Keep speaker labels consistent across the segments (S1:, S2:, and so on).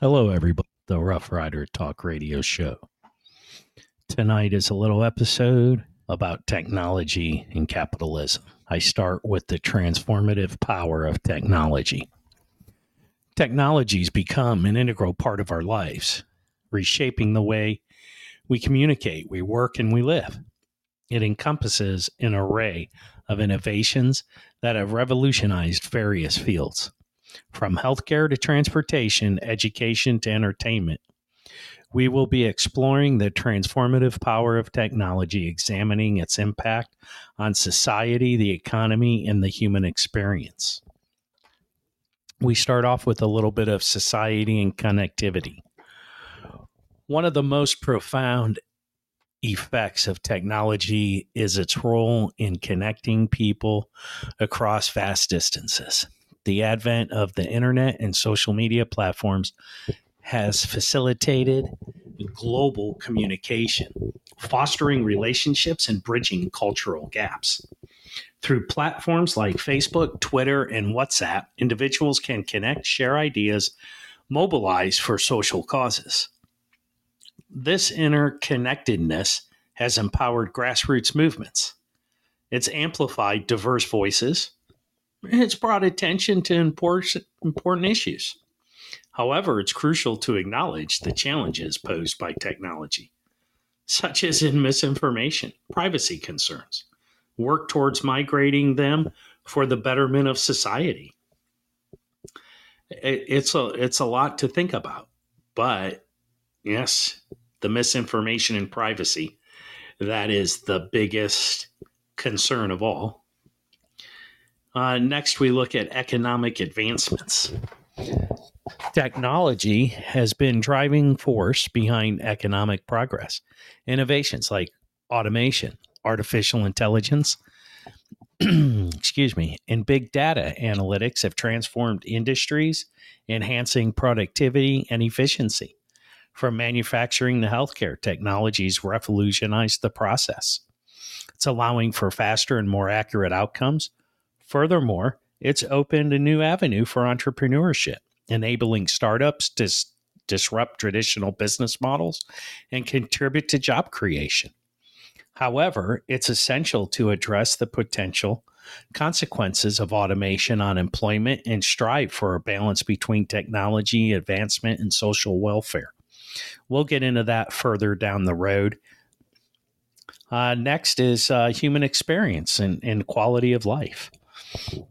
S1: Hello, everybody. The Rough Rider Talk Radio Show. Tonight is a little episode about technology and capitalism. I start with the transformative power of technology. Technologies become an integral part of our lives, reshaping the way we communicate, we work, and we live. It encompasses an array of innovations that have revolutionized various fields, from healthcare to transportation, education to entertainment. We will be exploring the transformative power of technology, examining its impact on society, the economy, and the human experience. We start off with a little bit of society and connectivity. One of the most profound effects of technology is its role in connecting people across vast distances. The advent of the internet and social media platforms has facilitated global communication, fostering relationships and bridging cultural gaps. Through platforms like Facebook, Twitter, and WhatsApp, individuals can connect, share ideas, mobilize for social causes. This interconnectedness has empowered grassroots movements. It's amplified diverse voices. It's brought attention to important, important issues. However, it's crucial to acknowledge the challenges posed by technology, such as in misinformation, privacy concerns, work towards migrating them for the betterment of society. It's a it's a lot to think about, but Yes, the misinformation and privacy. That is the biggest concern of all. Uh, next, we look at economic advancements. Technology has been driving force behind economic progress. Innovations like automation, artificial intelligence, excuse me, and big data analytics have transformed industries, enhancing productivity and efficiency. From manufacturing to healthcare, technologies revolutionized the process. It's allowing for faster and more accurate outcomes. Furthermore, it's opened a new avenue for entrepreneurship, enabling startups to s- disrupt traditional business models and contribute to job creation. However, it's essential to address the potential consequences of automation on employment and strive for a balance between technology advancement and social welfare. We'll get into that further down the road. Uh, next is uh, human experience and, and quality of life.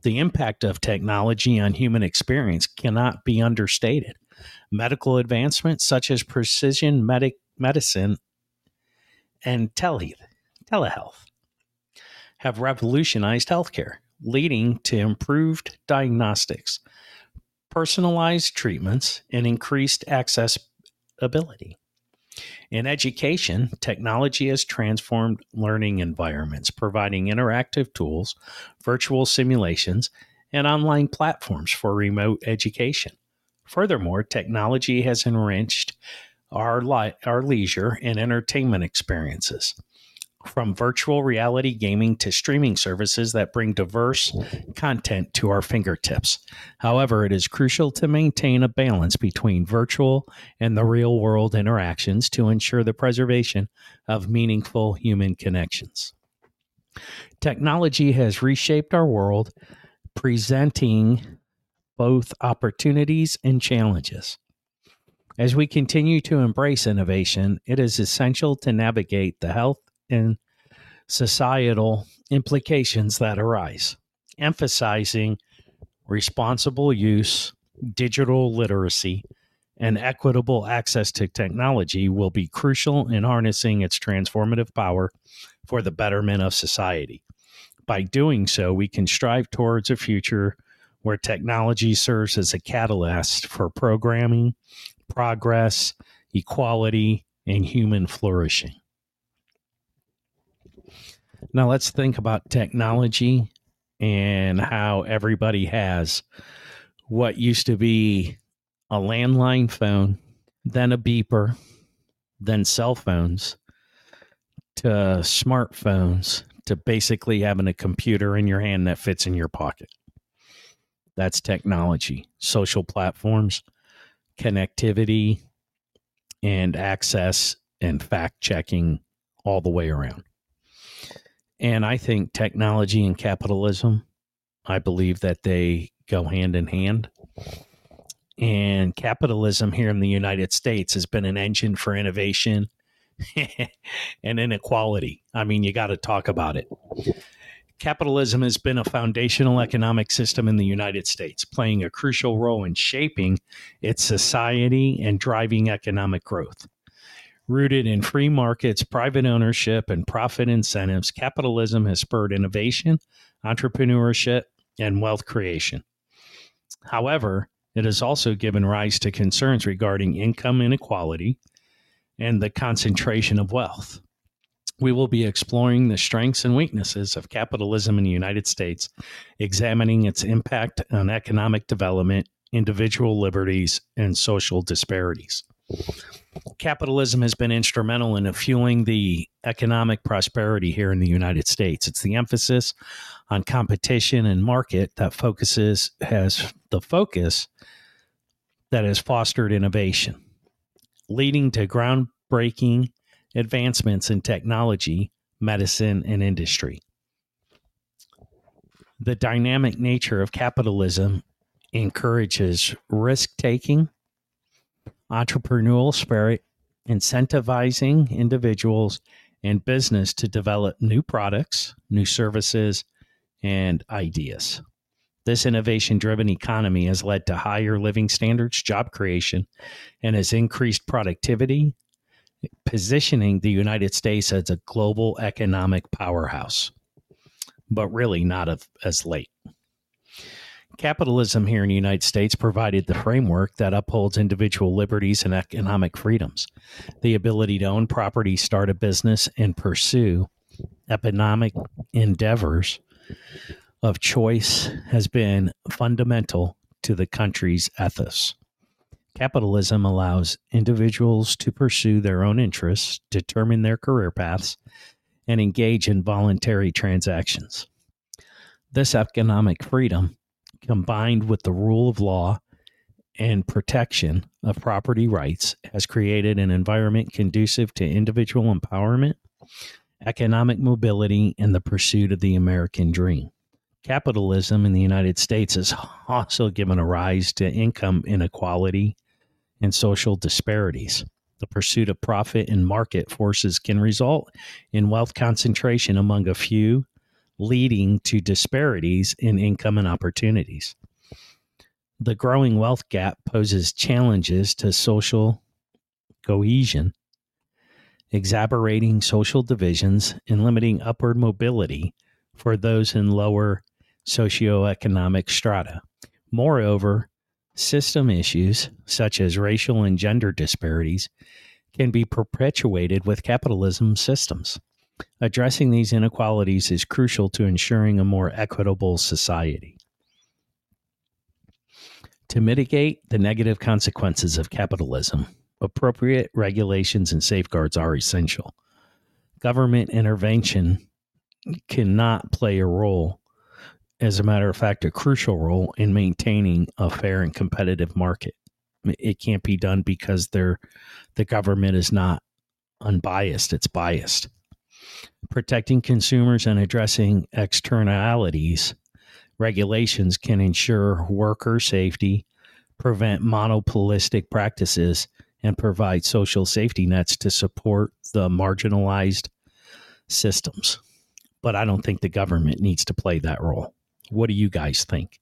S1: The impact of technology on human experience cannot be understated. Medical advancements such as precision medic- medicine and tele- telehealth have revolutionized healthcare, leading to improved diagnostics, personalized treatments, and increased access ability. In education, technology has transformed learning environments, providing interactive tools, virtual simulations, and online platforms for remote education. Furthermore, technology has enriched our, li- our leisure and entertainment experiences. From virtual reality gaming to streaming services that bring diverse content to our fingertips. However, it is crucial to maintain a balance between virtual and the real world interactions to ensure the preservation of meaningful human connections. Technology has reshaped our world, presenting both opportunities and challenges. As we continue to embrace innovation, it is essential to navigate the health and societal implications that arise, emphasizing responsible use, digital literacy, and equitable access to technology will be crucial in harnessing its transformative power for the betterment of society. By doing so, we can strive towards a future where technology serves as a catalyst for programming, progress, equality, and human flourishing. Now, let's think about technology and how everybody has what used to be a landline phone, then a beeper, then cell phones, to smartphones, to basically having a computer in your hand that fits in your pocket. That's technology, social platforms, connectivity, and access and fact checking all the way around. And I think technology and capitalism, I believe that they go hand in hand. And capitalism here in the United States has been an engine for innovation and inequality. I mean, you got to talk about it. Capitalism has been a foundational economic system in the United States, playing a crucial role in shaping its society and driving economic growth. Rooted in free markets, private ownership, and profit incentives, capitalism has spurred innovation, entrepreneurship, and wealth creation. However, it has also given rise to concerns regarding income inequality and the concentration of wealth. We will be exploring the strengths and weaknesses of capitalism in the United States, examining its impact on economic development, individual liberties, and social disparities capitalism has been instrumental in fueling the economic prosperity here in the United States. It's the emphasis on competition and market that focuses has the focus that has fostered innovation, leading to groundbreaking advancements in technology, medicine, and industry. The dynamic nature of capitalism encourages risk taking entrepreneurial spirit, incentivizing individuals and business to develop new products, new services, and ideas. This innovation driven economy has led to higher living standards, job creation, and has increased productivity, positioning the United States as a global economic powerhouse, but really not of, as late. Capitalism here in the United States provided the framework that upholds individual liberties and economic freedoms. The ability to own property, start a business, and pursue economic endeavors of choice has been fundamental to the country's ethos. Capitalism allows individuals to pursue their own interests, determine their career paths, and engage in voluntary transactions. This economic freedom combined with the rule of law and protection of property rights, has created an environment conducive to individual empowerment, economic mobility, and the pursuit of the American dream. Capitalism in the United States has also given a rise to income inequality and social disparities. The pursuit of profit and market forces can result in wealth concentration among a few leading to disparities in income and opportunities. The growing wealth gap poses challenges to social cohesion, exacerbating social divisions and limiting upward mobility for those in lower socioeconomic strata. Moreover, system issues such as racial and gender disparities can be perpetuated with capitalism systems. Addressing these inequalities is crucial to ensuring a more equitable society. To mitigate the negative consequences of capitalism, appropriate regulations and safeguards are essential. Government intervention cannot play a role, as a matter of fact, a crucial role in maintaining a fair and competitive market. It can't be done because the government is not unbiased, it's biased protecting consumers and addressing externalities, regulations can ensure worker safety, prevent monopolistic practices, and provide social safety nets to support the marginalized systems. But I don't think the government needs to play that role. What do you guys think?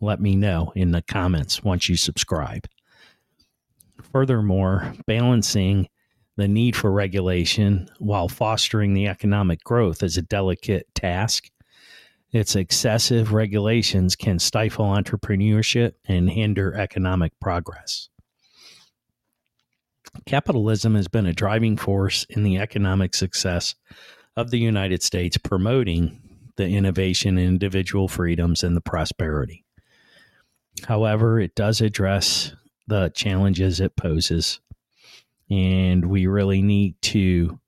S1: Let me know in the comments once you subscribe. Furthermore, balancing the need for regulation while fostering the economic growth is a delicate task. Its excessive regulations can stifle entrepreneurship and hinder economic progress. Capitalism has been a driving force in the economic success of the United States, promoting the innovation, individual freedoms, and the prosperity. However, it does address the challenges it poses and we really need to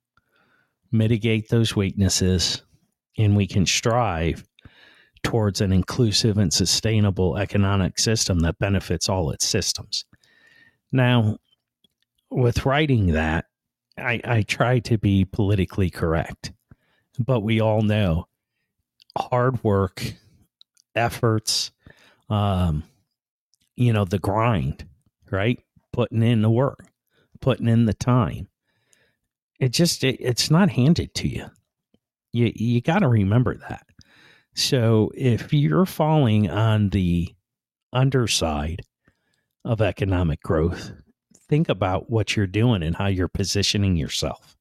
S1: mitigate those weaknesses and we can strive towards an inclusive and sustainable economic system that benefits all its systems. Now, with writing that, I, I try to be politically correct, but we all know hard work, efforts, um, you know, the grind, right? Putting in the work, putting in the time. It just it, it's not handed to you. You you got to remember that. So if you're falling on the underside of economic growth, think about what you're doing and how you're positioning yourself.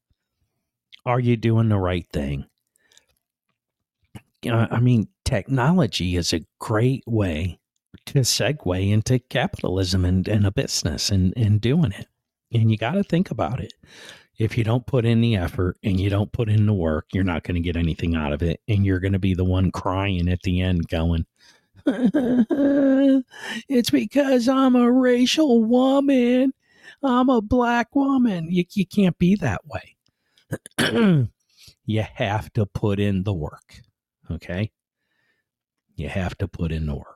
S1: Are you doing the right thing? I mean, technology is a great way to segue into capitalism and, and a business and, and doing it. And you got to think about it. If you don't put in the effort and you don't put in the work, you're not going to get anything out of it. And you're going to be the one crying at the end going, it's because I'm a racial woman. I'm a black woman. You, you can't be that way. you have to put in the work. Okay. You have to put in the work.